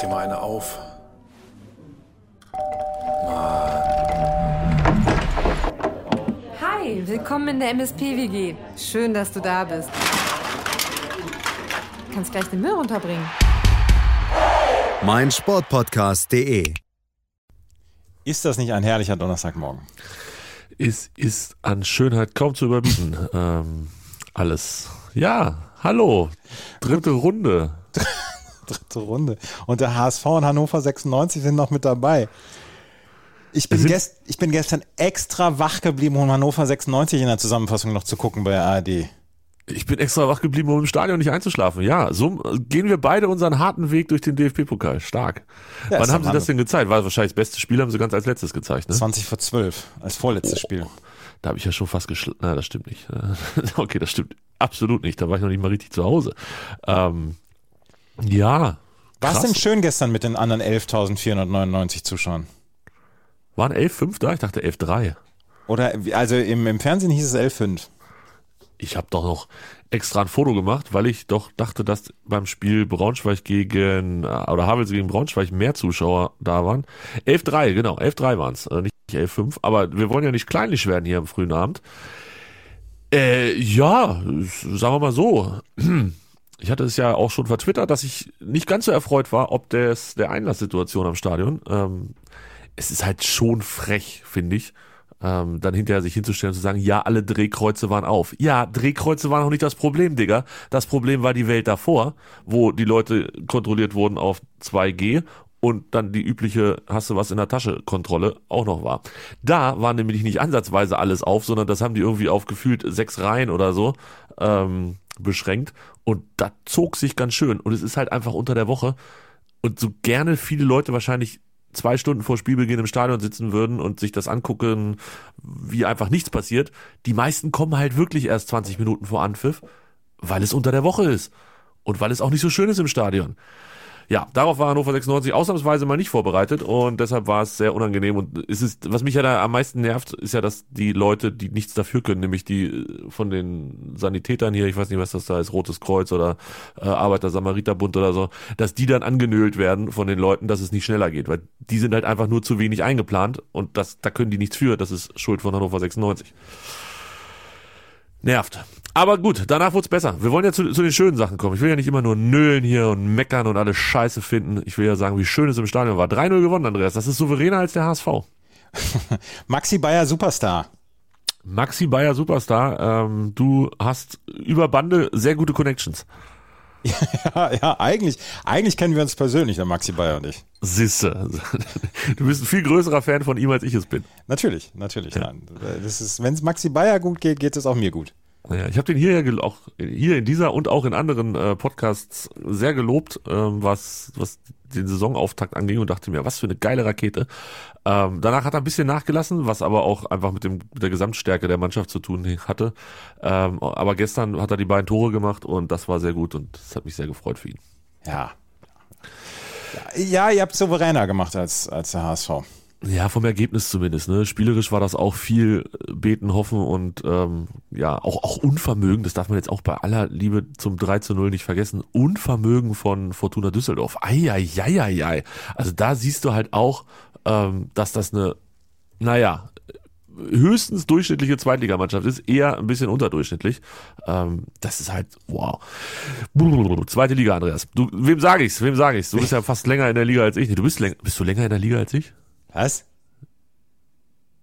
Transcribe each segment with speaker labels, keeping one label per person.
Speaker 1: dir mal eine auf.
Speaker 2: Hi, willkommen in der MSP-WG. Schön, dass du da bist. Du kannst gleich den Müll runterbringen.
Speaker 3: mein Sportpodcast.de.
Speaker 4: Ist das nicht ein herrlicher Donnerstagmorgen?
Speaker 5: Es ist an Schönheit kaum zu überbieten. ähm, alles. Ja, hallo. Dritte Runde.
Speaker 4: Dritte Runde. Und der HSV und Hannover 96 sind noch mit dabei. Ich bin, gest, ich bin gestern extra wach geblieben, um Hannover 96 in der Zusammenfassung noch zu gucken bei ARD.
Speaker 5: Ich bin extra wach geblieben, um im Stadion nicht einzuschlafen. Ja, so gehen wir beide unseren harten Weg durch den DFB-Pokal. Stark.
Speaker 4: Ja,
Speaker 5: Wann
Speaker 4: der
Speaker 5: haben Sie das denn gezeigt? War wahrscheinlich das beste Spiel, haben Sie ganz als letztes gezeigt, ne?
Speaker 4: 20 vor 12 als vorletztes Spiel.
Speaker 5: Da habe ich ja schon fast geschlafen. Na, das stimmt nicht. okay, das stimmt absolut nicht. Da war ich noch nicht mal richtig zu Hause. Ähm, ja.
Speaker 4: War es denn schön gestern mit den anderen 11.499 Zuschauern?
Speaker 5: Waren 11,5 da? Ich dachte 11,3.
Speaker 4: Oder, also im, im Fernsehen hieß es 11.5.
Speaker 5: Ich habe doch noch extra ein Foto gemacht, weil ich doch dachte, dass beim Spiel Braunschweig gegen, äh, oder Havels gegen Braunschweig mehr Zuschauer da waren. 11-3, genau, 11-3 waren es, äh, nicht 11-5. Aber wir wollen ja nicht kleinlich werden hier am frühen Abend. Äh, ja, sagen wir mal so. Ich hatte es ja auch schon vertwittert, dass ich nicht ganz so erfreut war, ob des, der Einlasssituation am Stadion. Ähm, es ist halt schon frech, finde ich, ähm, dann hinterher sich hinzustellen und zu sagen, ja, alle Drehkreuze waren auf. Ja, Drehkreuze waren auch nicht das Problem, Digga. Das Problem war die Welt davor, wo die Leute kontrolliert wurden auf 2G und dann die übliche hast du was in der Tasche Kontrolle auch noch war. Da war nämlich nicht ansatzweise alles auf, sondern das haben die irgendwie auf gefühlt sechs Reihen oder so ähm, beschränkt und das zog sich ganz schön und es ist halt einfach unter der Woche und so gerne viele Leute wahrscheinlich zwei Stunden vor Spielbeginn im Stadion sitzen würden und sich das angucken, wie einfach nichts passiert. Die meisten kommen halt wirklich erst 20 Minuten vor Anpfiff, weil es unter der Woche ist und weil es auch nicht so schön ist im Stadion. Ja, darauf war Hannover 96 ausnahmsweise mal nicht vorbereitet und deshalb war es sehr unangenehm und es ist, was mich ja da am meisten nervt, ist ja, dass die Leute, die nichts dafür können, nämlich die äh, von den Sanitätern hier, ich weiß nicht, was das da ist, Rotes Kreuz oder äh, Arbeiter-Samariter-Bund oder so, dass die dann angenölt werden von den Leuten, dass es nicht schneller geht, weil die sind halt einfach nur zu wenig eingeplant und das, da können die nichts für, das ist Schuld von Hannover 96. Nervt. Aber gut, danach wird's besser. Wir wollen ja zu, zu den schönen Sachen kommen. Ich will ja nicht immer nur nölen hier und meckern und alles Scheiße finden. Ich will ja sagen, wie schön es im Stadion war. 3-0 gewonnen, Andreas. Das ist souveräner als der HSV.
Speaker 4: Maxi Bayer Superstar.
Speaker 5: Maxi Bayer Superstar, ähm, du hast über Bande sehr gute Connections.
Speaker 4: Ja, ja, eigentlich, eigentlich kennen wir uns persönlich, der Maxi Bayer und ich.
Speaker 5: Sisse. Du bist ein viel größerer Fan von ihm, als ich es bin.
Speaker 4: Natürlich, natürlich. Nein. Das ist, wenn es Maxi Bayer gut geht, geht es auch mir gut.
Speaker 5: Ja, ich habe den hier ja auch hier in dieser und auch in anderen äh, Podcasts sehr gelobt, ähm, was was den Saisonauftakt anging und dachte mir, was für eine geile Rakete. Ähm, danach hat er ein bisschen nachgelassen, was aber auch einfach mit dem mit der Gesamtstärke der Mannschaft zu tun hatte. Ähm, aber gestern hat er die beiden Tore gemacht und das war sehr gut und das hat mich sehr gefreut für ihn.
Speaker 4: Ja, ja ihr habt souveräner gemacht als, als der HSV.
Speaker 5: Ja, vom Ergebnis zumindest. Ne? Spielerisch war das auch viel äh, beten, hoffen und ähm, ja, auch, auch Unvermögen, das darf man jetzt auch bei aller Liebe zum 3 zu 0 nicht vergessen, Unvermögen von Fortuna Düsseldorf. Eieieiei. Also da siehst du halt auch, ähm, dass das eine, naja, höchstens durchschnittliche Zweitligamannschaft ist, eher ein bisschen unterdurchschnittlich. Ähm, das ist halt, wow. Zweite Liga, Andreas. Du, wem sage ich's? Wem sage ich's? Du bist ja fast länger in der Liga als ich. Nee, du bist, läng bist du länger in der Liga als ich?
Speaker 4: Was?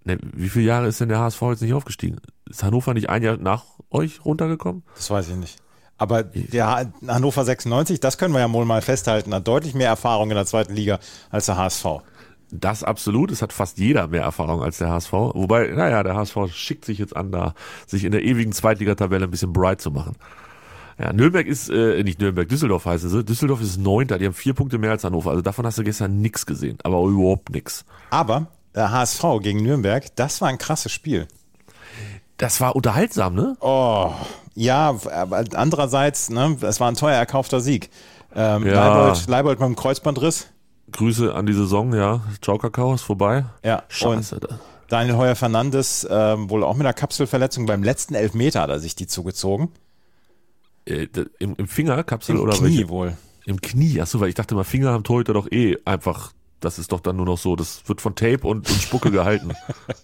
Speaker 5: Ne, wie viele Jahre ist denn der HSV jetzt nicht aufgestiegen? Ist Hannover nicht ein Jahr nach euch runtergekommen?
Speaker 4: Das weiß ich nicht. Aber der Ha- Hannover 96, das können wir ja wohl mal festhalten, hat deutlich mehr Erfahrung in der zweiten Liga als der HSV.
Speaker 5: Das absolut. Es hat fast jeder mehr Erfahrung als der HSV. Wobei, naja, der HSV schickt sich jetzt an, da sich in der ewigen Zweitligatabelle ein bisschen bright zu machen. Ja, Nürnberg ist, äh, nicht Nürnberg, Düsseldorf heißen sie. Düsseldorf ist Neunter, die haben vier Punkte mehr als Hannover. Also davon hast du gestern nix gesehen, aber überhaupt nix.
Speaker 4: Aber der HSV gegen Nürnberg, das war ein krasses Spiel.
Speaker 5: Das war unterhaltsam, ne?
Speaker 4: Oh, ja, aber andererseits, ne, es war ein teuer erkaufter Sieg. Ähm,
Speaker 5: Ja.
Speaker 4: Leibold, Leibold mit dem Kreuzbandriss.
Speaker 5: Grüße an die Saison, ja. Ciao Kakao ist vorbei.
Speaker 4: Ja,
Speaker 5: Scheiße.
Speaker 4: und Daniel Heuer Fernandes ähm, wohl auch mit einer Kapselverletzung beim letzten Elfmeter hat er sich die zugezogen.
Speaker 5: Äh, im, Im Finger, Kapsel
Speaker 4: Im
Speaker 5: oder
Speaker 4: Knie
Speaker 5: welche?
Speaker 4: wohl.
Speaker 5: Im Knie, achso, weil ich dachte mal, Finger haben Torhüter doch eh einfach, das ist doch dann nur noch so, das wird von Tape und, und Spucke gehalten.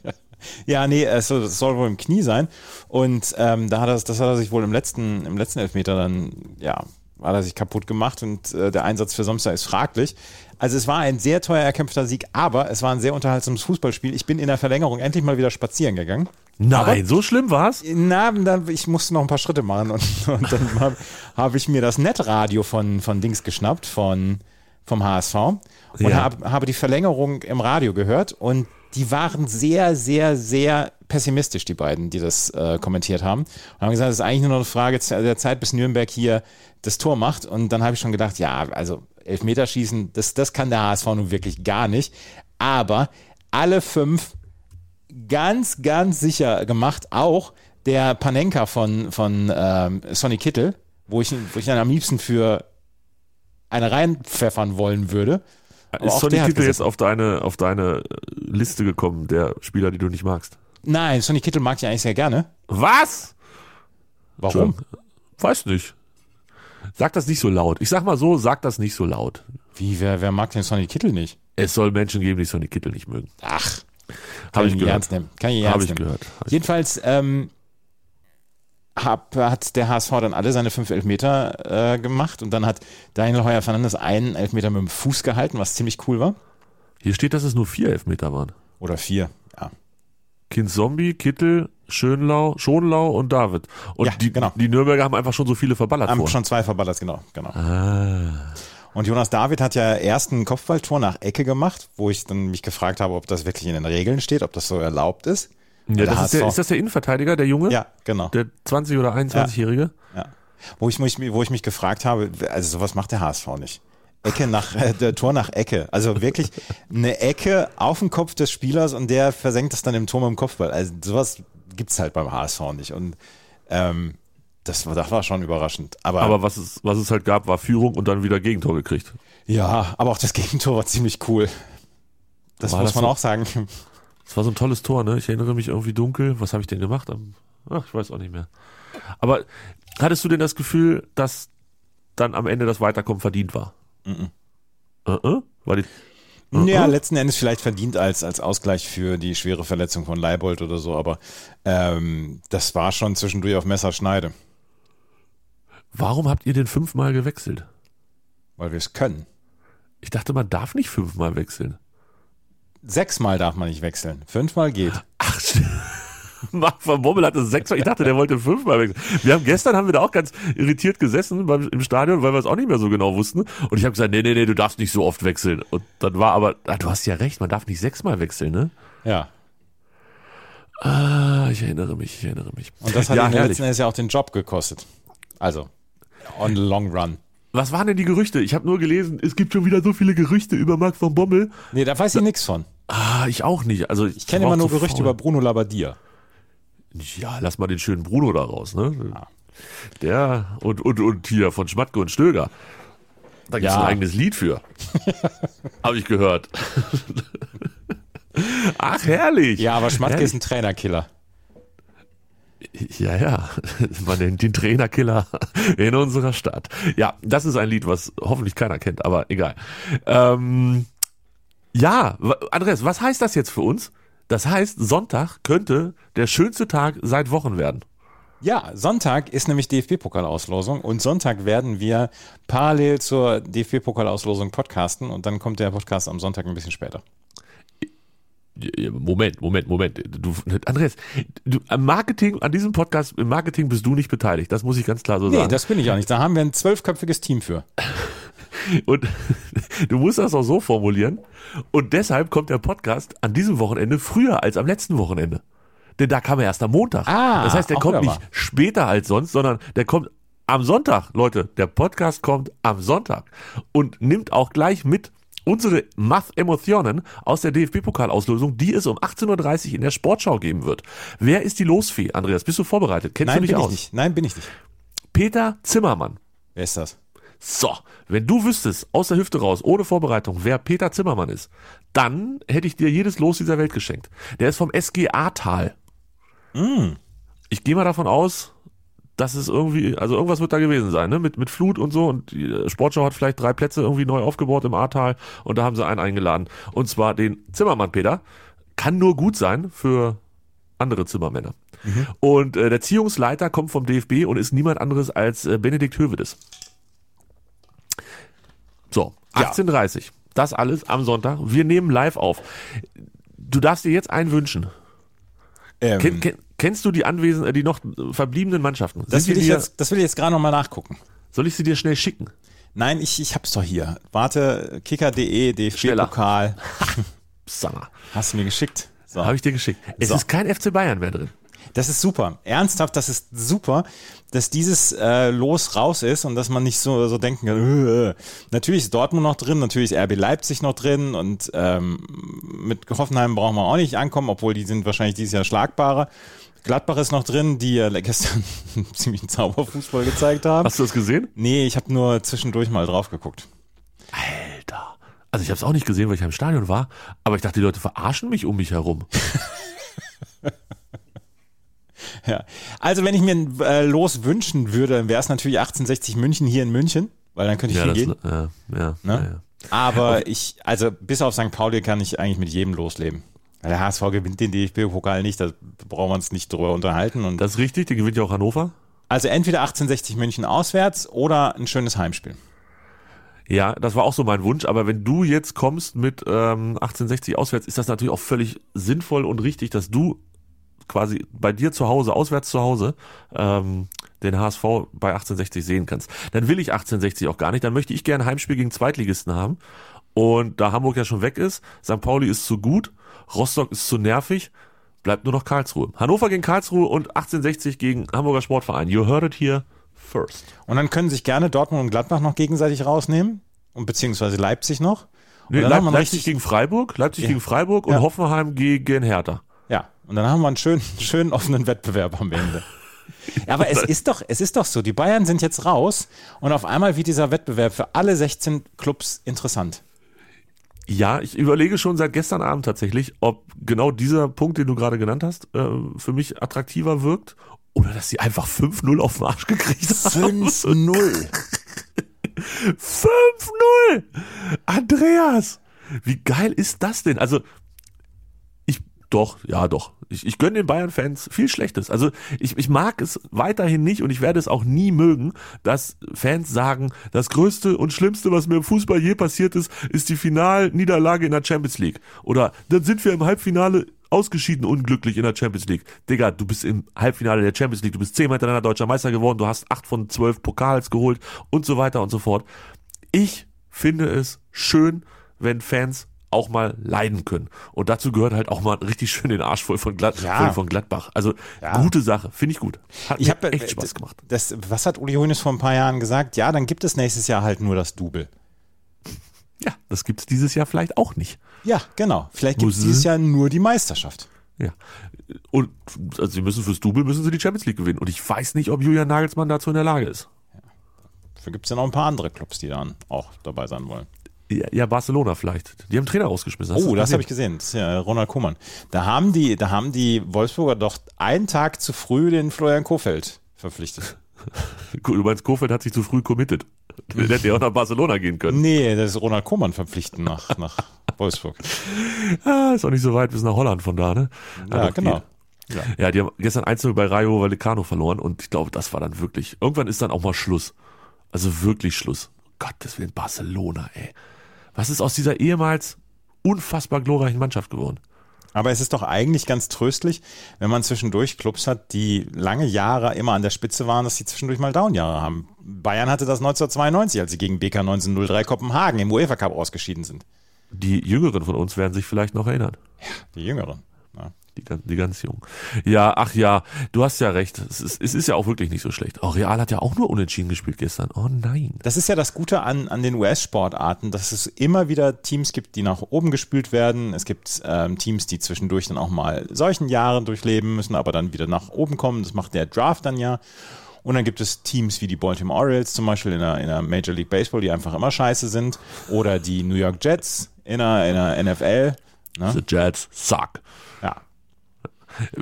Speaker 4: Ja, nee, es soll, es soll wohl im Knie sein. Und ähm, da hat er, das hat er sich wohl im letzten, im letzten Elfmeter dann, ja, hat er sich kaputt gemacht und äh, der Einsatz für Samstag ist fraglich. Also es war ein sehr teuer erkämpfter Sieg, aber es war ein sehr unterhaltsames Fußballspiel. Ich bin in der Verlängerung endlich mal wieder spazieren gegangen.
Speaker 5: Nein,
Speaker 4: Aber-
Speaker 5: so schlimm war's?
Speaker 4: Na, dann, ich musste noch ein paar Schritte machen und, und dann habe hab ich mir das Netradio von, von Dings geschnappt, von, vom HSV und
Speaker 5: Ja.
Speaker 4: hab, habe die Verlängerung im Radio gehört und die waren sehr, sehr, sehr pessimistisch, die beiden, die das äh, kommentiert haben. Und haben gesagt, es ist eigentlich nur noch eine Frage der Zeit, bis Nürnberg hier das Tor macht. Und dann habe ich schon gedacht, ja, also Elfmeterschießen, das, das kann der HSV nun wirklich gar nicht. Aber alle fünf ganz, ganz sicher gemacht. Auch der Panenka von, von ähm, Sonny Kittel, wo ich, wo ich dann am liebsten für eine reinpfeffern wollen würde. Aber
Speaker 5: Ist Sonny Kittel jetzt auf deine, auf deine äh, Liste gekommen, der Spieler, die du nicht magst?
Speaker 4: Nein, Sonny Kittel mag ich eigentlich sehr gerne.
Speaker 5: Was?
Speaker 4: Warum?
Speaker 5: Weiß nicht. Sag das nicht so laut. Ich sag mal so, sag das nicht so laut.
Speaker 4: Wie, wer, wer mag den Sonny Kittel nicht?
Speaker 5: Es soll Menschen geben, die Sonny Kittel nicht mögen.
Speaker 4: Ach, kann
Speaker 5: ich
Speaker 4: ich nicht
Speaker 5: gehört.
Speaker 4: ernst nehmen. Kann ich nicht
Speaker 5: Habe
Speaker 4: ernst
Speaker 5: ich
Speaker 4: nehmen.
Speaker 5: gehört. Hab ich-
Speaker 4: Jedenfalls ähm, hab, hat der HSV dann alle seine fünf Elfmeter äh, gemacht und dann hat Daniel Heuer Fernandes einen Elfmeter mit dem Fuß gehalten, was ziemlich cool war.
Speaker 5: Hier steht, dass es nur vier Elfmeter waren.
Speaker 4: Oder vier, ja.
Speaker 5: Kind Zombie, Kittel, Schönlau, Schonlau und David. Und
Speaker 4: Ja,
Speaker 5: die,
Speaker 4: genau.
Speaker 5: die Nürnberger haben einfach schon so viele verballert
Speaker 4: Haben
Speaker 5: vor.
Speaker 4: schon zwei verballert, genau. genau.
Speaker 5: Ah.
Speaker 4: Und Jonas David hat ja erst ein Kopfballtor nach Ecke gemacht, wo ich dann mich gefragt habe, ob das wirklich in den Regeln steht, ob das so erlaubt ist.
Speaker 5: Ja, das ist, der, ist das der Innenverteidiger, der Junge?
Speaker 4: Ja, genau.
Speaker 5: Der 20- oder 21-Jährige?
Speaker 4: Ja. Wo, ich, mich- wo ich mich gefragt habe, also sowas macht der HSV nicht. Ecke nach, äh, der Tor nach Ecke. Also wirklich eine Ecke auf den Kopf des Spielers und der versenkt es dann im Tor mit dem Kopfball. Also sowas gibt's halt beim HSV nicht. Und ähm, das, war, das war schon überraschend. Aber,
Speaker 5: Aber was es, was es halt gab, war Führung und dann wieder Gegentor gekriegt.
Speaker 4: ja, aber auch das Gegentor war ziemlich cool. Das
Speaker 5: War
Speaker 4: muss
Speaker 5: das
Speaker 4: man
Speaker 5: so?
Speaker 4: auch sagen.
Speaker 5: Das war so ein tolles Tor, ne? Ich erinnere mich irgendwie dunkel. Was habe ich denn gemacht? Ach, ich weiß auch nicht mehr. Aber hattest du denn das Gefühl, dass dann am Ende das Weiterkommen verdient war? Mhm. Uh War die,
Speaker 4: Ja,
Speaker 5: Mhm.
Speaker 4: letzten Endes vielleicht verdient als, als Ausgleich für die schwere Verletzung von Leibold oder so, aber ähm, das war schon zwischendurch auf Messerschneide,
Speaker 5: warum habt ihr denn fünfmal gewechselt?
Speaker 4: weil wir es können.
Speaker 5: Ich dachte, man darf nicht fünfmal wechseln.
Speaker 4: Sechsmal darf man nicht wechseln, fünfmal geht.
Speaker 5: Ach, Marc van Bommel hatte sechsmal. Ich dachte, der wollte fünfmal wechseln. Wir haben gestern haben wir da auch ganz irritiert gesessen beim, im Stadion, weil wir es auch nicht mehr so genau wussten. Und ich habe gesagt, nee, nee, nee, du darfst nicht so oft wechseln. Und dann war aber, ah, du hast ja recht, man darf nicht sechsmal wechseln, ne?
Speaker 4: Ja.
Speaker 5: Ah, ich erinnere mich, ich erinnere mich.
Speaker 4: Und das hat
Speaker 5: ja,
Speaker 4: letzten Endes ja auch den Job gekostet. Also, on the long run.
Speaker 5: Was waren denn die Gerüchte? Ich habe nur gelesen, es gibt schon wieder so viele Gerüchte über Marc van Bommel.
Speaker 4: Nee, da weiß ich nichts von.
Speaker 5: Ah, ich auch nicht. Also ich,
Speaker 4: Ich kenne immer nur Gerüchte über Bruno Labbadia.
Speaker 5: Ja, lass mal den schönen Bruno da raus, ne? Der und, und, und hier von Schmatke und Stöger. Da gibt's
Speaker 4: Ja.
Speaker 5: ein eigenes Lied für. Habe ich gehört. Ach, herrlich.
Speaker 4: Ja, aber Schmatke
Speaker 5: Herrlich.
Speaker 4: ist ein Trainerkiller.
Speaker 5: Ja, ja. Man nennt den Trainerkiller in unserer Stadt. Ja, das ist ein Lied, was hoffentlich keiner kennt, aber egal. Ähm, ja, Andres, was heißt das jetzt für uns? Das heißt, Sonntag könnte der schönste Tag seit Wochen werden.
Speaker 4: Ja, Sonntag ist nämlich DFB-Pokalauslosung und Sonntag werden wir parallel zur DFB-Pokalauslosung podcasten und dann kommt der Podcast am Sonntag ein bisschen später.
Speaker 5: Moment, Moment, Moment. Du, Andreas, du, am Marketing, an diesem Podcast, im Marketing bist du nicht beteiligt. Das muss ich ganz klar so
Speaker 4: Nee,
Speaker 5: sagen.
Speaker 4: das bin ich auch nicht. Da haben wir ein zwölfköpfiges Team für.
Speaker 5: Und du musst das auch so formulieren. Und deshalb kommt der Podcast an diesem Wochenende früher als am letzten Wochenende. Denn da kam er erst am Montag.
Speaker 4: Ah,
Speaker 5: das heißt, der kommt nicht später als sonst, sondern der kommt am Sonntag. Leute, der Podcast kommt am Sonntag und nimmt auch gleich mit unsere Math Emotionen aus der DFB-Pokalauslosung, die es um 18.30 Uhr in der Sportschau geben wird. Wer ist die Losfee? Andreas, bist du vorbereitet? Kennst
Speaker 4: Nein,
Speaker 5: du dich
Speaker 4: bin ich
Speaker 5: aus?
Speaker 4: nicht. Nein, bin ich nicht.
Speaker 5: Peter Zimmermann.
Speaker 4: Wer ist das?
Speaker 5: So, wenn du wüsstest, aus der Hüfte raus, ohne Vorbereitung, wer Peter Zimmermann ist, dann hätte ich dir jedes Los dieser Welt geschenkt. Der ist vom SG Ahrtal.
Speaker 4: Mm.
Speaker 5: Ich gehe mal davon aus, das ist irgendwie, also irgendwas wird da gewesen sein, ne? Mit, mit Flut und so. Und die äh, Sportschau hat vielleicht drei Plätze irgendwie neu aufgebaut im Ahrtal und da haben sie einen eingeladen. Und zwar den Zimmermann Peter. Kann nur gut sein für andere Zimmermänner. Mhm. Und äh, der Ziehungsleiter kommt vom DFB und ist niemand anderes als äh, Benedikt Hövedes. So, 18.30 ja. Das alles am Sonntag. Wir nehmen live auf. Du darfst dir jetzt einen wünschen. Ähm. Ken, ken, kennst du die Anwesen, äh, die noch verbliebenen Mannschaften?
Speaker 4: Das will, ich jetzt, das will ich jetzt gerade nochmal nachgucken.
Speaker 5: Soll ich sie dir schnell schicken?
Speaker 4: Nein, ich, ich hab's doch hier. Warte, kicker.de, DFB-Pokal.
Speaker 5: Summer.
Speaker 4: Hast du mir geschickt?
Speaker 5: So. Habe ich dir geschickt. Es so. ist kein FC Bayern mehr drin.
Speaker 4: Das ist super. Ernsthaft, das ist super, dass dieses äh, Los raus ist und dass man nicht so, so denken kann, äh, äh. natürlich ist Dortmund noch drin, natürlich ist RB Leipzig noch drin und ähm, mit Hoffenheim brauchen wir auch nicht ankommen, obwohl die sind wahrscheinlich dieses Jahr schlagbarer. Gladbach ist noch drin, die ja gestern ziemlich einen Zauberfußball gezeigt haben.
Speaker 5: Hast du das gesehen?
Speaker 4: Nee, ich habe nur zwischendurch mal drauf geguckt.
Speaker 5: Alter. Also ich habe es auch nicht gesehen, weil ich im Stadion war, aber ich dachte, die Leute verarschen mich um mich herum.
Speaker 4: Ja. Also wenn ich mir äh, los wünschen würde, dann wäre es natürlich 1860 München hier in München, weil dann könnte ich ja, hingehen. Das, ja, ja, ne? ja, ja. Aber ich, also bis auf St. Pauli kann ich eigentlich mit jedem losleben. Der HSV gewinnt den DFB-Pokal nicht, da brauchen wir uns nicht drüber unterhalten. Und
Speaker 5: das ist richtig, den gewinnt ja auch Hannover.
Speaker 4: Also entweder 1860 München auswärts oder ein schönes Heimspiel.
Speaker 5: Ja, das war auch so mein Wunsch, aber wenn du jetzt kommst mit ähm, 1860 auswärts, ist das natürlich auch völlig sinnvoll und richtig, dass du quasi bei dir zu Hause, auswärts zu Hause, ähm, den HSV bei 1860 sehen kannst. Dann will ich 1860 auch gar nicht. Dann möchte ich gerne ein Heimspiel gegen Zweitligisten haben. Und da Hamburg ja schon weg ist, St. Pauli ist zu gut, Rostock ist zu nervig, bleibt nur noch Karlsruhe. Hannover gegen Karlsruhe und 1860 gegen Hamburger Sportverein. You heard it here first.
Speaker 4: Und dann können sich gerne Dortmund und Gladbach noch gegenseitig rausnehmen und beziehungsweise Leipzig noch.
Speaker 5: Nee, Leip Leipzig gegen Freiburg, Leipzig ja. gegen Freiburg und ja. Hoffenheim gegen Hertha.
Speaker 4: Ja, und dann haben wir einen schönen, schönen offenen Wettbewerb am Ende. Aber es ist doch, es ist doch so, die Bayern sind jetzt raus und auf einmal wird dieser Wettbewerb für alle 16 Clubs interessant.
Speaker 5: Ja, ich überlege schon seit gestern Abend tatsächlich, ob genau dieser Punkt, den du gerade genannt hast, äh, für mich attraktiver wirkt oder dass sie einfach 5-0 auf den Arsch gekriegt haben.
Speaker 4: 5-0.
Speaker 5: 5-0! Andreas! Wie geil ist das denn? Also, doch, ja, doch. Ich, ich gönne den Bayern-Fans viel Schlechtes. Also ich, ich mag es weiterhin nicht und ich werde es auch nie mögen, dass Fans sagen, das Größte und Schlimmste, was mir im Fußball je passiert ist, ist die Finalniederlage in der Champions League. Oder dann sind wir im Halbfinale ausgeschieden unglücklich in der Champions League. Digga, du bist im Halbfinale der Champions League, du bist zehnmal hintereinander deutscher Meister geworden, du hast acht von zwölf Pokals geholt und so weiter und so fort. Ich finde es schön, wenn Fans auch mal leiden können. Und dazu gehört halt auch mal richtig schön den Arsch voll von, Glad ja. voll von Gladbach. Also ja. gute Sache, finde ich gut.
Speaker 4: Hat ich habe echt Spaß gemacht. Das, was hat Uli Hoeneß vor ein paar Jahren gesagt? Ja, dann gibt es nächstes Jahr halt nur das Double.
Speaker 5: Ja, das gibt es dieses Jahr vielleicht auch nicht.
Speaker 4: Ja, genau. Vielleicht gibt es dieses Jahr nur die Meisterschaft.
Speaker 5: Ja. Und also sie müssen fürs Double müssen sie die Champions League gewinnen. Und ich weiß nicht, ob Julian Nagelsmann dazu in der Lage ist. Ja.
Speaker 4: Dafür gibt es ja noch ein paar andere Clubs, die dann auch dabei sein wollen.
Speaker 5: Ja, Barcelona vielleicht. Die haben Trainer rausgeschmissen.
Speaker 4: Hast oh, das habe ich gesehen. Das ist ja Ronald Koeman. Da haben die, da haben die Wolfsburger doch einen Tag zu früh den Florian Kofeld verpflichtet.
Speaker 5: du meinst, Kofeld hat sich zu früh committed. Der hätte ja auch nach Barcelona gehen können.
Speaker 4: Nee, das ist Ronald Koeman verpflichten nach, nach Wolfsburg.
Speaker 5: ah, ist auch nicht so weit bis nach Holland von da, ne?
Speaker 4: Ja, ja genau.
Speaker 5: Ja. ja, die haben gestern 1 bei Rayo Vallecano verloren und ich glaube, das war dann wirklich, irgendwann ist dann auch mal Schluss. Also wirklich Schluss. Gottes Willen, Barcelona, ey. Was ist aus dieser ehemals unfassbar glorreichen Mannschaft geworden?
Speaker 4: Aber es ist doch eigentlich ganz tröstlich, wenn man zwischendurch Clubs hat, die lange Jahre immer an der Spitze waren, dass sie zwischendurch mal Downjahre haben. Bayern hatte das 1992, als sie gegen BK 1903 Kopenhagen im UEFA Cup ausgeschieden sind.
Speaker 5: Die Jüngeren von uns werden sich vielleicht noch erinnern.
Speaker 4: Ja, die Jüngeren.
Speaker 5: Die, die ganz jung. Ja, ach ja, du hast ja recht. Es ist, es ist ja auch wirklich nicht so schlecht. Auch Real hat ja auch nur unentschieden gespielt gestern. Oh nein.
Speaker 4: Das ist ja das Gute an, an den US-Sportarten, dass es immer wieder Teams gibt, die nach oben gespült werden. Es gibt ähm, Teams, die zwischendurch dann auch mal solchen Jahren durchleben müssen, aber dann wieder nach oben kommen. Das macht der Draft dann ja. Und dann gibt es Teams wie die Baltimore Orioles zum Beispiel in der, in der Major League Baseball, die einfach immer scheiße sind. Oder die New York Jets in der, in der NFL.
Speaker 5: Ne? The Jets suck.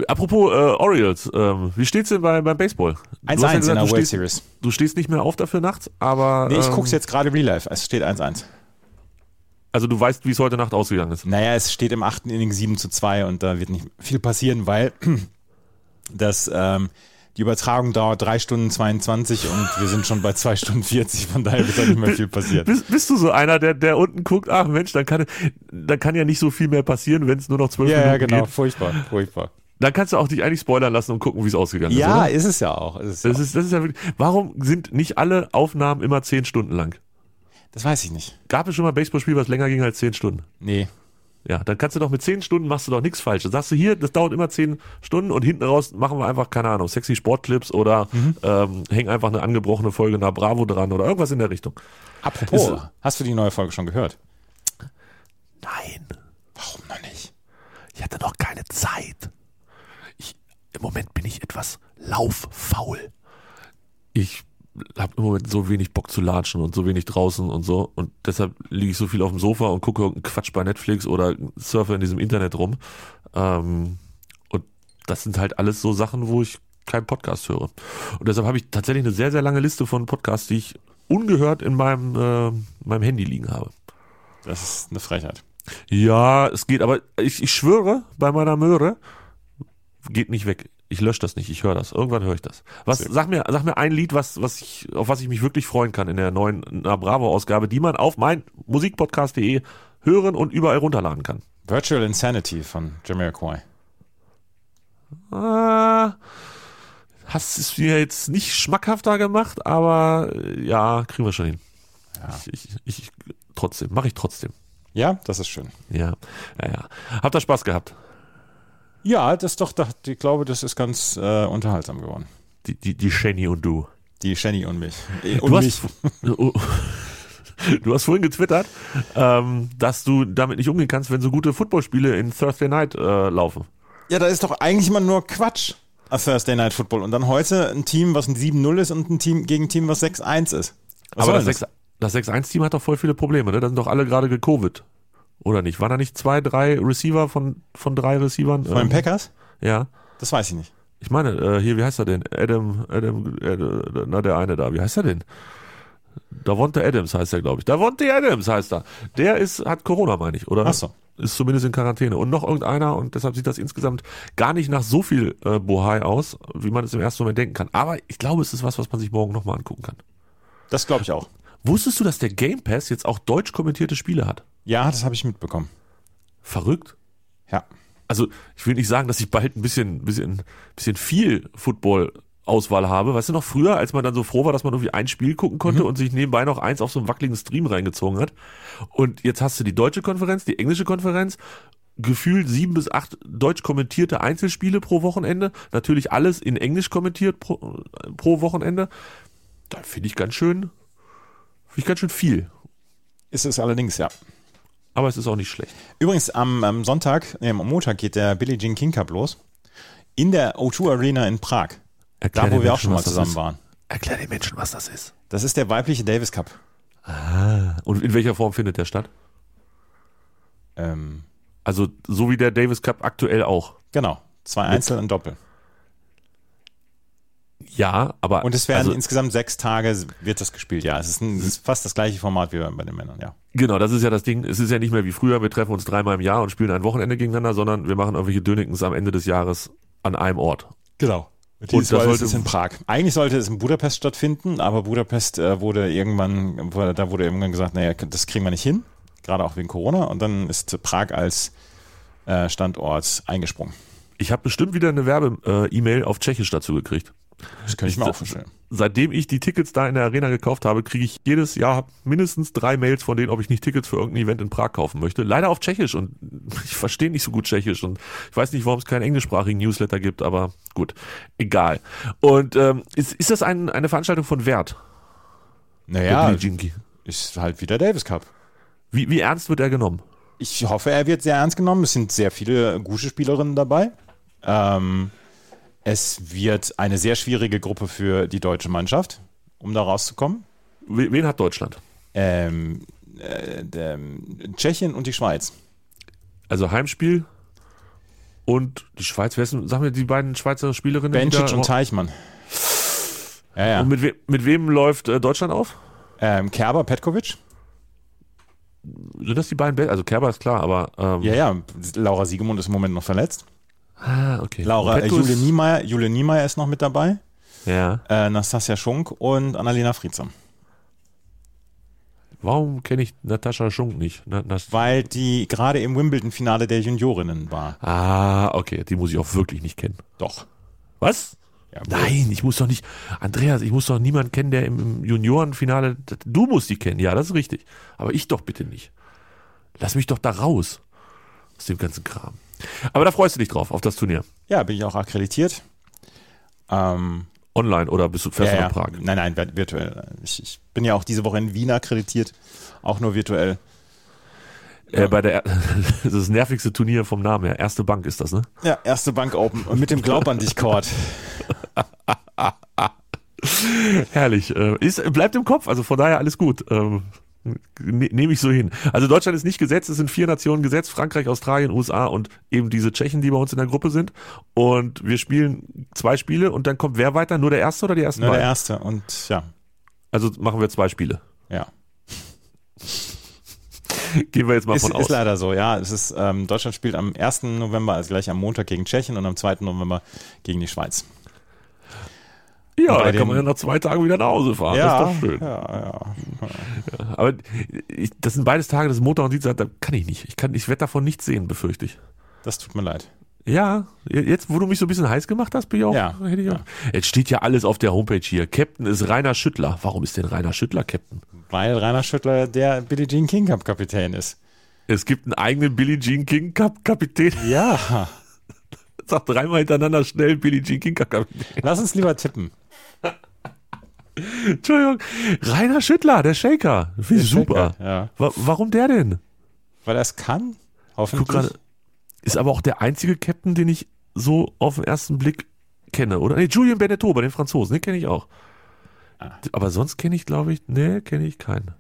Speaker 5: Apropos äh, Orioles, ähm, wie steht's denn bei, beim Baseball? Du
Speaker 4: 1-1
Speaker 5: hast ja
Speaker 4: in der World
Speaker 5: stehst,
Speaker 4: Series.
Speaker 5: du stehst nicht mehr auf dafür nachts, aber
Speaker 4: Nee, ich
Speaker 5: ähm,
Speaker 4: guck's jetzt gerade Real Life. Es steht 1-1.
Speaker 5: also du weißt, wie es heute Nacht ausgegangen ist.
Speaker 4: Naja, es steht im achten Inning 7 zu 2 und da wird nicht viel passieren, weil das, ähm, die Übertragung dauert 3 Stunden 22 und wir sind schon bei 2 Stunden 40, von daher wird da nicht mehr viel passieren.
Speaker 5: Bist, bist du so einer, der, der unten guckt, ach Mensch, dann kann, dann kann ja nicht so viel mehr passieren, wenn es nur noch zwölf
Speaker 4: Ja,
Speaker 5: Minuten
Speaker 4: ja, genau,
Speaker 5: geht.
Speaker 4: furchtbar, furchtbar.
Speaker 5: Dann kannst du auch dich eigentlich spoilern lassen und gucken, wie es ausgegangen ist.
Speaker 4: Ja, ist es ja auch. Ist es ja
Speaker 5: Das
Speaker 4: auch.
Speaker 5: ist, das ist ja wirklich, warum sind nicht alle Aufnahmen immer zehn Stunden lang?
Speaker 4: Das weiß ich nicht.
Speaker 5: Gab es schon mal ein Baseballspiel, was länger ging als zehn Stunden?
Speaker 4: Nee.
Speaker 5: Ja, dann kannst du doch mit zehn Stunden machst du doch nichts falsch. Dann sagst du hier, das dauert immer zehn Stunden und hinten raus machen wir einfach, keine Ahnung, sexy Sportclips oder
Speaker 4: Mhm.
Speaker 5: ähm, hängen einfach eine angebrochene Folge nach Bravo dran oder irgendwas in der Richtung.
Speaker 4: Apropos,
Speaker 5: Ist-
Speaker 4: hast du die neue Folge schon gehört?
Speaker 5: Nein,
Speaker 4: Warum noch nicht?
Speaker 5: ich hatte noch keine Zeit. Im Moment bin ich etwas lauffaul. Ich habe im Moment so wenig Bock zu latschen und so wenig draußen und so. Und deshalb liege ich so viel auf dem Sofa und gucke irgendeinen Quatsch bei Netflix oder surfe in diesem Internet rum. Ähm, und das sind halt alles so Sachen, wo ich keinen Podcast höre. Und deshalb habe ich tatsächlich eine sehr, sehr lange Liste von Podcasts, die ich ungehört in meinem, äh, meinem Handy liegen habe.
Speaker 4: Das ist eine Frechheit.
Speaker 5: Ja, es geht, aber ich, ich schwöre, bei meiner Möhre geht nicht weg. Ich lösche das nicht, ich höre das. Irgendwann höre ich das. Was, sag mir, sag mir ein Lied, was, was ich, auf was ich mich wirklich freuen kann in der neuen Na Bravo-Ausgabe, die man auf mein musikpodcast.de hören und überall runterladen kann.
Speaker 4: Virtual Insanity von Jamiroquai.
Speaker 5: Ah, hast es mir jetzt nicht schmackhafter gemacht, aber äh, ja, kriegen wir schon hin.
Speaker 4: Ja.
Speaker 5: Ich, ich, ich, trotzdem, mache ich trotzdem.
Speaker 4: Ja, das ist schön.
Speaker 5: Ja, ja, ja. Habt ihr Spaß gehabt?
Speaker 4: Ja, das doch, doch ich glaube, das ist ganz äh, unterhaltsam geworden.
Speaker 5: Die, die, die Shenny und du.
Speaker 4: Die Shenny und mich. Äh,
Speaker 5: Du
Speaker 4: Und
Speaker 5: hast,
Speaker 4: mich.
Speaker 5: Oh. du hast vorhin getwittert, ähm, dass du damit nicht umgehen kannst, wenn so gute Footballspiele in Thursday Night äh, laufen.
Speaker 4: Ja, da ist doch eigentlich immer nur Quatsch. A Thursday Night Football. Und dann heute ein Team, was ein 7-0 ist und ein Team gegen ein Team, was 6-1 ist. Was
Speaker 5: Aber das,
Speaker 4: denn
Speaker 5: 6 das 6-1-Team hat doch voll viele Probleme, ne? Da sind doch alle gerade gecovid. Oder nicht? Waren da nicht zwei, drei Receiver von, von drei Receivern?
Speaker 4: Von den
Speaker 5: Ähm,
Speaker 4: Packers?
Speaker 5: Ja.
Speaker 4: Das weiß ich nicht.
Speaker 5: Ich meine, äh, hier, wie heißt er denn? Adam, Adam, äh, na, der eine da. Wie heißt er denn? Davonte Adams heißt er, glaube ich. Davonte Adams heißt er. Der ist, hat Corona, meine ich, oder?
Speaker 4: Ach so.
Speaker 5: Ist zumindest in Quarantäne. Und noch irgendeiner, und deshalb sieht das insgesamt gar nicht nach so viel äh, Bohai aus, wie man es im ersten Moment denken kann. Aber ich glaube, es ist was, was man sich morgen nochmal angucken kann.
Speaker 4: Das glaube ich auch.
Speaker 5: Wusstest du, dass der Game Pass jetzt auch deutsch kommentierte Spiele hat?
Speaker 4: Ja, das habe ich mitbekommen.
Speaker 5: Verrückt.
Speaker 4: Ja.
Speaker 5: also ich will nicht sagen, dass ich bald ein bisschen, bisschen, bisschen viel Football-Auswahl habe. Weißt du noch früher, als man dann so froh war, dass man irgendwie ein Spiel gucken konnte und sich nebenbei noch eins auf so einen wackeligen Stream reingezogen hat. Und jetzt hast du die deutsche Konferenz, die englische Konferenz, gefühlt sieben bis acht deutsch kommentierte Einzelspiele pro Wochenende. Natürlich alles in Englisch kommentiert pro, pro Wochenende. Da finde ich ganz schön, finde ich ganz schön viel.
Speaker 4: Ist es allerdings, ja.
Speaker 5: Aber es ist auch nicht schlecht.
Speaker 4: Übrigens, am, am Sonntag, nee, am Montag geht der Billie Jean King Cup los. In der O2 Arena in Prag.
Speaker 5: Erklär
Speaker 4: Da, wo wir auch
Speaker 5: Menschen,
Speaker 4: schon mal zusammen waren.
Speaker 5: Erklär den Menschen, was das ist.
Speaker 4: Das ist der weibliche Davis Cup.
Speaker 5: Und in welcher Form findet der statt?
Speaker 4: Ähm,
Speaker 5: Also so wie der Davis Cup aktuell auch.
Speaker 4: genau. Zwei Einzel und Doppel.
Speaker 5: Ja, aber
Speaker 4: Und es werden
Speaker 5: also,
Speaker 4: insgesamt sechs Tage wird das gespielt. Ja, es ist, ein, es ist fast das gleiche Format wie bei den Männern, ja.
Speaker 5: genau, das ist ja das Ding. Es ist ja nicht mehr wie früher, wir treffen uns dreimal im Jahr und spielen ein Wochenende gegeneinander, sondern wir machen irgendwelche Dönekens am Ende des Jahres an einem Ort.
Speaker 4: Genau.
Speaker 5: Und
Speaker 4: Und
Speaker 5: das sollte-
Speaker 4: ist in Prag. Eigentlich sollte es in Budapest stattfinden, aber Budapest äh, wurde irgendwann, da wurde irgendwann gesagt, naja, das kriegen wir nicht hin, gerade auch wegen Corona. Und dann ist Prag als äh, Standort eingesprungen.
Speaker 5: Ich habe bestimmt wieder eine Werbe-E-Mail auf Tschechisch dazu gekriegt.
Speaker 4: Das könnte ich mir auch vorstellen.
Speaker 5: Seitdem ich die Tickets da in der Arena gekauft habe, kriege ich jedes Jahr mindestens drei Mails von denen, ob ich nicht Tickets für irgendein Event in Prag kaufen möchte. Leider auf Tschechisch und ich verstehe nicht so gut Tschechisch und ich weiß nicht, warum es keinen englischsprachigen Newsletter gibt, aber gut, egal. Und ähm, ist, ist das ein, eine Veranstaltung von Wert?
Speaker 4: Naja, ist halt wieder Davis Cup.
Speaker 5: Wie, wie ernst wird er genommen?
Speaker 4: Ich hoffe, er wird sehr ernst genommen. Es sind sehr viele gute Spielerinnen dabei. Ähm, es wird eine sehr schwierige Gruppe für die deutsche Mannschaft, um da rauszukommen.
Speaker 5: We- Wen hat Deutschland?
Speaker 4: Ähm, äh, der, Tschechien und die Schweiz.
Speaker 5: Also Heimspiel, Und die Schweiz, wer ist, denn- sag mir die beiden Schweizer Spielerinnen. da-
Speaker 4: und Teichmann. Ja, ja.
Speaker 5: Und mit, we mit wem läuft äh, Deutschland auf?
Speaker 4: Ähm, Kerber, Petkovic?
Speaker 5: Sind das die beiden Be Also Kerber ist klar, aber ähm,
Speaker 4: Ja, ja. Laura Siegemund ist im Moment noch verletzt.
Speaker 5: Ah, okay.
Speaker 4: Laura, äh, Jule Niemeyer, Jule Niemeyer ist noch mit dabei.
Speaker 5: Ja.
Speaker 4: Äh, Nastasia Schunk und Annalena Friedsam.
Speaker 5: Warum kenne ich Natascha Schunk nicht? Na,
Speaker 4: Weil die gerade im Wimbledon-Finale der Juniorinnen war.
Speaker 5: ah, okay, die muss ich auch wirklich nicht kennen.
Speaker 4: Doch.
Speaker 5: Was?
Speaker 4: Ja,
Speaker 5: Nein, ich muss doch nicht, Andreas, ich muss doch niemanden kennen, der im, im Juniorenfinale, du musst die kennen, ja, das ist richtig. Aber ich doch bitte nicht. Lass mich doch da raus. Aus dem ganzen Kram. Aber da freust du dich drauf, auf das Turnier.
Speaker 4: Ja, bin ich auch akkreditiert. Ähm,
Speaker 5: Online oder bist du fest
Speaker 4: ja, ja.
Speaker 5: nach Prag?
Speaker 4: Nein, nein, vir- virtuell. Ich, ich bin ja auch diese Woche in Wien akkreditiert. Auch nur virtuell.
Speaker 5: Äh, bei der, das nervigste Turnier vom Namen her. Erste Bank ist das, ne?
Speaker 4: Ja, erste Bank Open. Und mit dem Glaub an dich Court.
Speaker 5: Herrlich. Äh, ist, bleibt im Kopf, also von daher alles gut. Ne, Nehme ich so hin. Also Deutschland ist nicht gesetzt, es sind vier Nationen gesetzt, Frankreich, Australien, USA und eben diese Tschechen, die bei uns in der Gruppe sind. Und wir spielen zwei Spiele und dann kommt wer weiter? Nur der erste oder die ersten
Speaker 4: Nur der
Speaker 5: beiden?
Speaker 4: erste. Und ja,
Speaker 5: Also machen wir zwei Spiele.
Speaker 4: ja.
Speaker 5: Gehen wir jetzt mal
Speaker 4: Ist,
Speaker 5: von
Speaker 4: ist
Speaker 5: aus.
Speaker 4: leider so, ja. Es ist, ähm, Deutschland spielt am 1. November, also gleich am Montag gegen Tschechien und am 2. November gegen die Schweiz.
Speaker 5: Ja, dann
Speaker 4: den-
Speaker 5: kann man ja nach zwei Tagen wieder nach Hause fahren. Das ist doch schön.
Speaker 4: Ja, ja.
Speaker 5: Aber ich, das sind beides Tage, das ist Montag und Dienstag, da kann ich nicht. Ich, kann, ich werde davon nichts sehen, befürchte ich.
Speaker 4: Das tut mir leid.
Speaker 5: Ja, jetzt, wo du mich so ein bisschen heiß gemacht hast, bin ich auch.
Speaker 4: Ja,
Speaker 5: hätte ich auch. Jetzt steht ja alles auf der Homepage hier. Captain ist Rainer Schüttler. Warum ist denn Rainer Schüttler Captain?
Speaker 4: Weil Rainer Schüttler der Billie Jean King Cup Kapitän ist.
Speaker 5: Es gibt einen eigenen Billie Jean King Cup Kapitän.
Speaker 4: Ja.
Speaker 5: Sag dreimal hintereinander schnell Billie Jean King Cup Kapitän.
Speaker 4: Lass uns lieber tippen.
Speaker 5: Entschuldigung. Rainer Schüttler, der Shaker. Ich
Speaker 4: Der
Speaker 5: super.
Speaker 4: Shaker, ja.
Speaker 5: Wa warum der denn?
Speaker 4: Weil er es kann. Hoffentlich.
Speaker 5: Gerade. Ist aber auch der einzige Captain, den ich so auf den ersten Blick kenne, oder? Nee, Julien Beneteau bei den Franzosen, den kenne ich auch.
Speaker 4: Ah.
Speaker 5: Aber sonst kenne ich, glaube ich, nee, kenne ich keinen.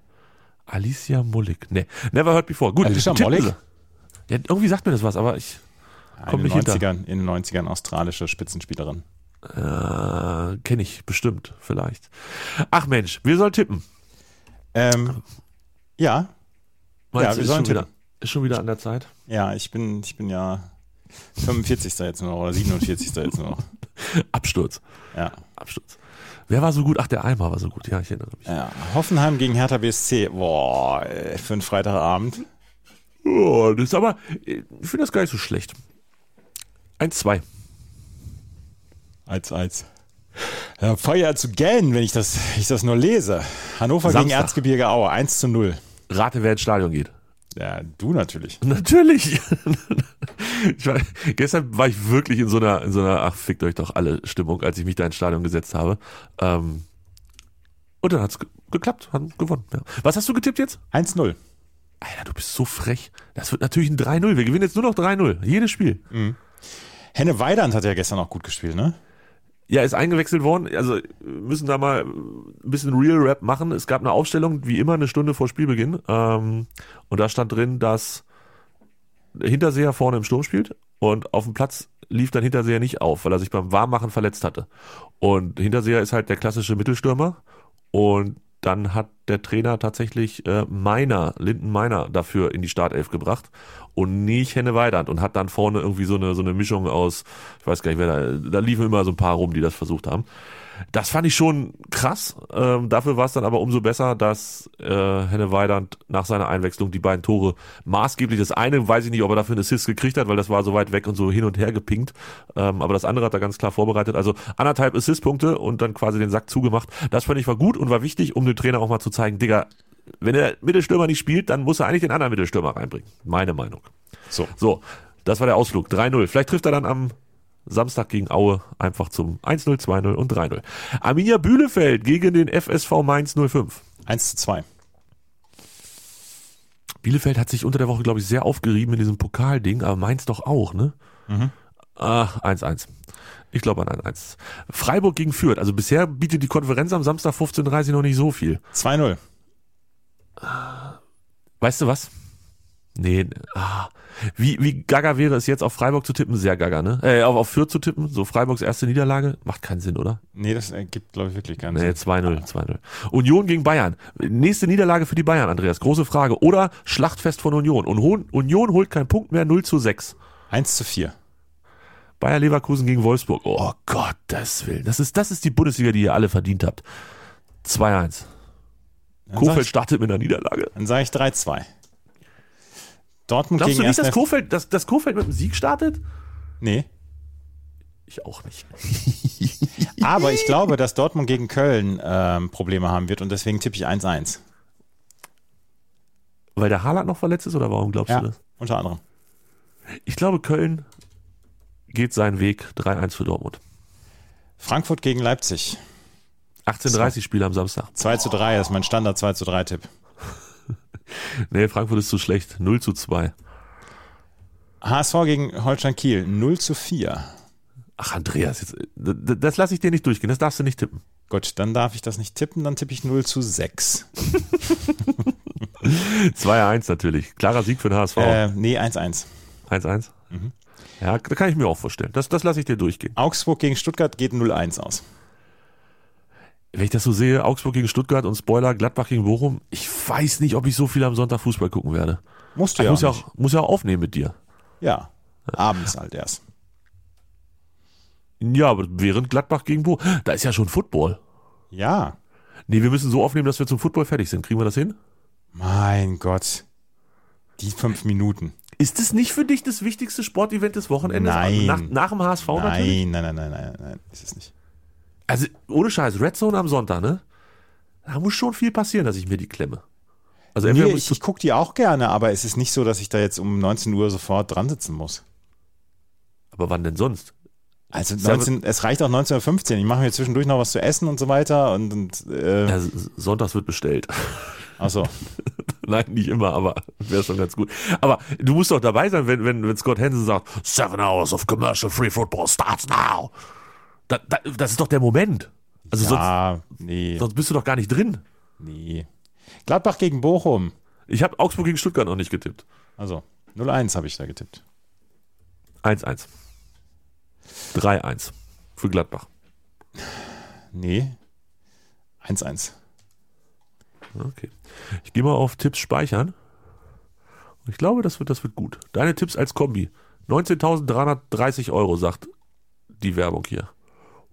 Speaker 5: Alicia Mullig, nee, never heard before. Gut,
Speaker 4: Alicia Mullig?
Speaker 5: Ja, irgendwie sagt mir das was, aber ich
Speaker 4: in
Speaker 5: komm
Speaker 4: den,
Speaker 5: nicht hinter.
Speaker 4: 90ern, in den 90ern australische Spitzenspielerin.
Speaker 5: Äh, kenne ich bestimmt, vielleicht. Ach Mensch, wir sollen tippen.
Speaker 4: Ähm, ja,
Speaker 5: Meinst
Speaker 4: Ja, wir sollen
Speaker 5: schon, wieder,
Speaker 4: tippen.
Speaker 5: ist schon wieder an der Zeit?
Speaker 4: ja, ich bin, ich bin ja 45. jetzt noch oder 47. jetzt noch.
Speaker 5: Absturz.
Speaker 4: Ja.
Speaker 5: Absturz. Wer war so gut? Ach, der Eimer war so gut. Ja, ich erinnere mich.
Speaker 4: ja. Hoffenheim gegen Hertha BSC. Boah, für einen Freitagabend.
Speaker 5: Oh, das ist aber, ich finde das gar nicht so schlecht. 1-2.
Speaker 4: Als, als. Ja, Feuer zu gähnen, wenn ich das, ich das nur lese. Hannover gegen
Speaker 5: Samstag.
Speaker 4: Erzgebirge Aue, 1 zu 0.
Speaker 5: Rate, wer ins Stadion geht.
Speaker 4: Ja, du natürlich.
Speaker 5: Natürlich. Ich war, gestern war ich wirklich in so einer, in so einer, ach, fickt euch doch alle Stimmung, als ich mich da ins Stadion gesetzt habe. Ähm, und dann hat's ge geklappt, haben gewonnen. Ja. Was hast du getippt jetzt?
Speaker 4: 1-0.
Speaker 5: Alter, du bist so frech. Das wird natürlich ein 3-0. Wir gewinnen jetzt nur noch 3-0. Jedes Spiel.
Speaker 4: Henne Weidand hat ja gestern auch gut gespielt, ne?
Speaker 5: Ja, ist eingewechselt worden. Also müssen da mal ein bisschen Real Rap machen. Es gab eine Aufstellung, wie immer, eine Stunde vor Spielbeginn. Ähm, und da stand drin, dass Hinterseher vorne im Sturm spielt und auf dem Platz lief dann Hinterseher nicht auf, weil er sich beim Warmmachen verletzt hatte. Und Hinterseher ist halt der klassische Mittelstürmer und dann hat der Trainer tatsächlich äh, Meiner, Linden Meiner dafür in die Startelf gebracht und nicht Henne Weidand und hat dann vorne irgendwie so eine, so eine Mischung aus, ich weiß gar nicht, wer da, da liefen immer so ein paar rum, die das versucht haben. Das fand ich schon krass. Ähm, dafür war es dann aber umso besser, dass äh, Henne Weidand nach seiner Einwechslung die beiden Tore maßgeblich, das eine weiß ich nicht, ob er dafür einen Assist gekriegt hat, weil das war so weit weg und so hin und her gepinkt. Ähm, aber das andere hat er ganz klar vorbereitet. Also anderthalb Assistpunkte und dann quasi den Sack zugemacht. Das fand ich war gut und war wichtig, um dem Trainer auch mal zu zeigen, Digga, wenn der Mittelstürmer nicht spielt, dann muss er eigentlich den anderen Mittelstürmer reinbringen. Meine Meinung.
Speaker 4: So.
Speaker 5: So, das war der Ausflug. 3-0. Vielleicht trifft er dann am Samstag gegen Aue einfach zum 1-0, 2-0 und 3-0. Arminia Bühlefeld gegen den FSV Mainz 05.
Speaker 4: 1 zu 2.
Speaker 5: Bielefeld hat sich unter der Woche, glaube ich, sehr aufgerieben in diesem Pokalding, aber Mainz doch auch, ne? Ah, 1-1. Ich glaube an 1-1. Freiburg gegen Fürth. Also bisher bietet die Konferenz am Samstag 15.30 Uhr noch nicht so viel.
Speaker 4: 2-0.
Speaker 5: Weißt du was? Nee, ah. Wie, wie gaga wäre es jetzt auf Freiburg zu tippen? Sehr gaga, ne? Äh, auf, auf Fürth zu tippen? So Freiburgs erste Niederlage? Macht keinen Sinn, oder?
Speaker 4: Nee, das ergibt, glaube ich, wirklich keinen
Speaker 5: Nee,
Speaker 4: Sinn.
Speaker 5: 2-0, 2-0. Union gegen Bayern. Nächste Niederlage für die Bayern, Andreas. Große Frage. Oder Schlachtfest von Union. Und Union holt keinen Punkt mehr, 0 zu 6.
Speaker 4: 1 zu 4.
Speaker 5: Bayer Leverkusen gegen Wolfsburg. Oh Gottes Willen. Das ist, das ist die Bundesliga, die ihr alle verdient habt. 2-1.
Speaker 4: Dann sag
Speaker 5: Kofeld startet mit einer Niederlage.
Speaker 4: dann sag ich 3-2. Dortmund
Speaker 5: Glaubst
Speaker 4: gegen
Speaker 5: du nicht, dass Kofeld, dass, dass Kofeld mit einem Sieg startet?
Speaker 4: Nee.
Speaker 5: Ich auch nicht.
Speaker 4: Aber ich glaube, dass Dortmund gegen Köln ähm, Probleme haben wird und deswegen tippe ich 1-1.
Speaker 5: Weil der Haaland noch verletzt ist oder warum glaubst
Speaker 4: Ja,
Speaker 5: du das?
Speaker 4: unter anderem.
Speaker 5: Ich glaube, Köln geht seinen Weg 3-1 für Dortmund.
Speaker 4: Frankfurt gegen Leipzig.
Speaker 5: 18:30 Spiel am Samstag.
Speaker 4: 2 zu 3 ist mein Standard 2 zu 3 Tipp.
Speaker 5: Nee, Frankfurt ist zu schlecht. 0 zu 2.
Speaker 4: HSV gegen Holstein Kiel 0 zu 4.
Speaker 5: Ach, Andreas, jetzt, d- d- das lasse ich dir nicht durchgehen. Das darfst du nicht tippen.
Speaker 4: Gut, dann darf ich das nicht tippen, dann tippe ich 0 zu 6.
Speaker 5: 2-1 natürlich. Klarer Sieg für den HSV.
Speaker 4: Äh, nee, 1-1.
Speaker 5: 1-1. Ja, da kann ich mir auch vorstellen. Das, das lasse ich dir durchgehen.
Speaker 4: Augsburg gegen Stuttgart geht 0-1 aus.
Speaker 5: Wenn ich das so sehe, Augsburg gegen Stuttgart und Spoiler, Gladbach gegen Bochum, ich weiß nicht, ob ich so viel am Sonntag Fußball gucken werde.
Speaker 4: Musst du
Speaker 5: Ich
Speaker 4: ja
Speaker 5: muss
Speaker 4: auch
Speaker 5: ja auch, muss ja auch aufnehmen mit dir.
Speaker 4: Ja, abends halt erst.
Speaker 5: Ja, aber während Gladbach gegen Bochum, da ist ja schon Football.
Speaker 4: Ja,
Speaker 5: Nee, wir müssen so aufnehmen, dass wir zum Football fertig sind. Kriegen wir das hin?
Speaker 4: mein Gott. Die fünf Minuten.
Speaker 5: Ist es nicht für dich das wichtigste Sportevent des Wochenendes?
Speaker 4: Nein.
Speaker 5: Nach, nach dem HSV natürlich?
Speaker 4: Nein, nein, nein, nein, nein, nein, ist es nicht.
Speaker 5: Also, ohne Scheiß, Red Zone am Sonntag, ne? Da muss schon viel passieren, dass ich mir die klemme. Also
Speaker 4: Nee, ich, ich gucke die auch gerne, aber es ist nicht so, dass ich da jetzt um 19 Uhr sofort dran sitzen muss.
Speaker 5: aber wann denn sonst?
Speaker 4: Also
Speaker 5: Ja,
Speaker 4: 19, es reicht auch 19.15 Uhr. Ich mache mir zwischendurch noch was zu essen und so weiter. Und, und äh,
Speaker 5: Ja, sonntags wird bestellt.
Speaker 4: achso.
Speaker 5: Nein, nicht immer, aber wäre schon ganz gut. Aber du musst doch dabei sein, wenn, wenn, wenn Scott Hansen sagt, seven hours of commercial free football starts now. Da, da, das ist doch der Moment. Also sonst,
Speaker 4: Ja, nee,
Speaker 5: sonst bist du doch gar nicht drin.
Speaker 4: nee. Gladbach gegen Bochum.
Speaker 5: Ich habe Augsburg gegen Stuttgart noch nicht getippt.
Speaker 4: Also 0-1 habe ich da getippt.
Speaker 5: 1-1. 3-1 für Gladbach.
Speaker 4: Nee. 1-1.
Speaker 5: Okay. Ich gehe mal auf Tipps speichern. Ich glaube, das wird, das wird gut. Deine Tipps als Kombi. 19.330 Euro, sagt die Werbung hier.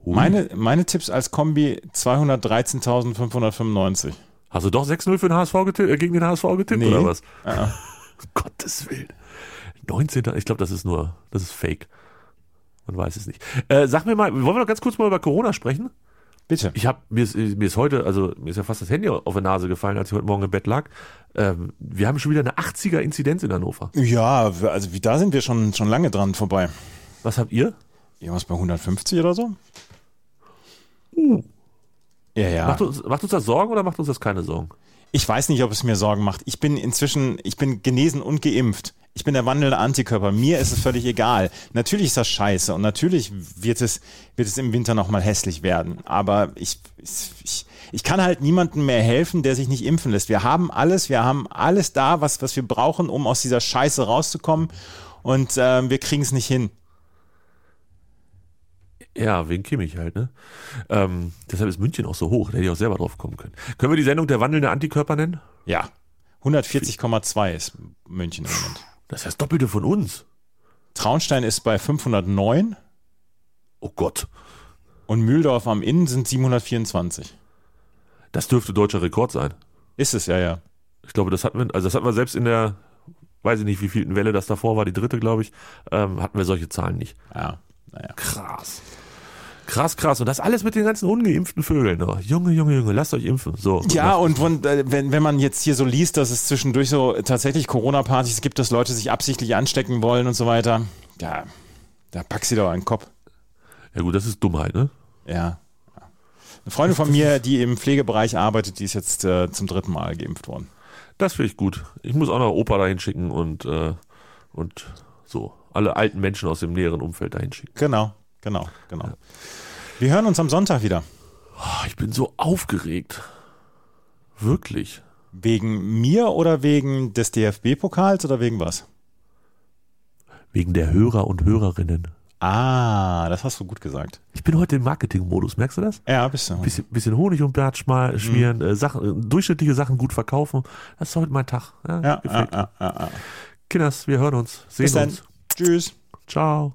Speaker 5: Hui.
Speaker 4: Meine, meine Tipps als Kombi 213.595.
Speaker 5: Hast du doch 6-0 für den HSV getippt, äh, gegen den HSV getippt
Speaker 4: Nee.
Speaker 5: oder was?
Speaker 4: Ja.
Speaker 5: Um Gottes Willen. 19. Ich glaube, das ist nur, das ist fake. Man weiß es nicht. Äh, sag mir mal, wollen wir noch ganz kurz mal über Corona sprechen?
Speaker 4: Bitte.
Speaker 5: Ich habe mir ist, mir ist heute, also mir ist ja fast das Handy auf die Nase gefallen, als ich heute Morgen im Bett lag. Ähm, wir haben schon wieder eine 80er Inzidenz in Hannover.
Speaker 4: Ja, also wie, da sind wir schon, schon lange dran vorbei.
Speaker 5: Was habt ihr?
Speaker 4: Irgendwas bei 150 oder so?
Speaker 5: Uh.
Speaker 4: Ja, ja.
Speaker 5: Macht, uns, macht uns das Sorgen oder macht uns das keine Sorgen?
Speaker 4: Ich weiß nicht, ob es mir Sorgen macht. Ich bin inzwischen, ich bin genesen und geimpft. Ich bin der wandelnde Antikörper. Mir ist es völlig egal. Natürlich ist das scheiße und natürlich wird es, wird es im Winter nochmal hässlich werden. Aber ich, ich, ich kann halt niemandem mehr helfen, der sich nicht impfen lässt. Wir haben alles, wir haben alles da, was, was wir brauchen, um aus dieser Scheiße rauszukommen. Und ähm, wir kriegen es nicht hin.
Speaker 5: Ja, wegen Kimmich halt, ne? Ähm, deshalb ist München auch so hoch, da hätte ich auch selber drauf kommen können. Können wir die Sendung der wandelnde Antikörper nennen?
Speaker 4: Ja. 140,2 ist München im Moment.
Speaker 5: Das ist das Doppelte von uns.
Speaker 4: Traunstein ist bei 509
Speaker 5: Oh Gott.
Speaker 4: und Mühldorf am Inn sind 724.
Speaker 5: Das dürfte deutscher Rekord sein.
Speaker 4: Ist es, ja, ja.
Speaker 5: Ich glaube, das hatten wir, also das hatten wir selbst in der, weiß ich nicht, wie vielten Welle das davor war, die dritte, glaube ich, ähm, hatten wir solche Zahlen nicht.
Speaker 4: Ja, naja.
Speaker 5: Krass. Krass, krass. Und das alles mit den ganzen ungeimpften Vögeln. Oh, Junge, Junge, Junge, lasst euch impfen. So.
Speaker 4: Ja, und wenn, äh, wenn, wenn man jetzt hier so liest, dass es zwischendurch so tatsächlich Corona-Partys gibt, dass Leute sich absichtlich anstecken wollen und so weiter, ja, da pack sie doch einen Kopf.
Speaker 5: Ja gut, das ist Dummheit, ne?
Speaker 4: Ja. ja. Eine Freundin von mir, die im Pflegebereich arbeitet, die ist jetzt äh, zum dritten Mal geimpft worden.
Speaker 5: Das finde ich gut. Ich muss auch noch Opa dahin schicken und, äh, und so. Alle alten Menschen aus dem näheren Umfeld dahin schicken.
Speaker 4: Genau, genau, genau. Wir hören uns am Sonntag wieder.
Speaker 5: Oh, ich bin so aufgeregt. Wirklich.
Speaker 4: Wegen mir oder wegen des DFB-Pokals oder wegen was?
Speaker 5: Wegen der Hörer und Hörerinnen.
Speaker 4: Ah, das hast du gut gesagt.
Speaker 5: Ich bin heute im Marketing-Modus, merkst du das?
Speaker 4: Ja, bist du.
Speaker 5: Bisschen, bisschen Honig um schmal-
Speaker 4: Mhm.
Speaker 5: schmieren, äh, Sachen, äh, durchschnittliche Sachen gut verkaufen. Das ist heute mein Tag. Ja,
Speaker 4: Ja, ja,
Speaker 5: gefällt
Speaker 4: ja, ja, ja.
Speaker 5: Kinders, wir hören uns, sehen
Speaker 4: Bis dann.
Speaker 5: uns.
Speaker 4: Tschüss.
Speaker 5: Ciao.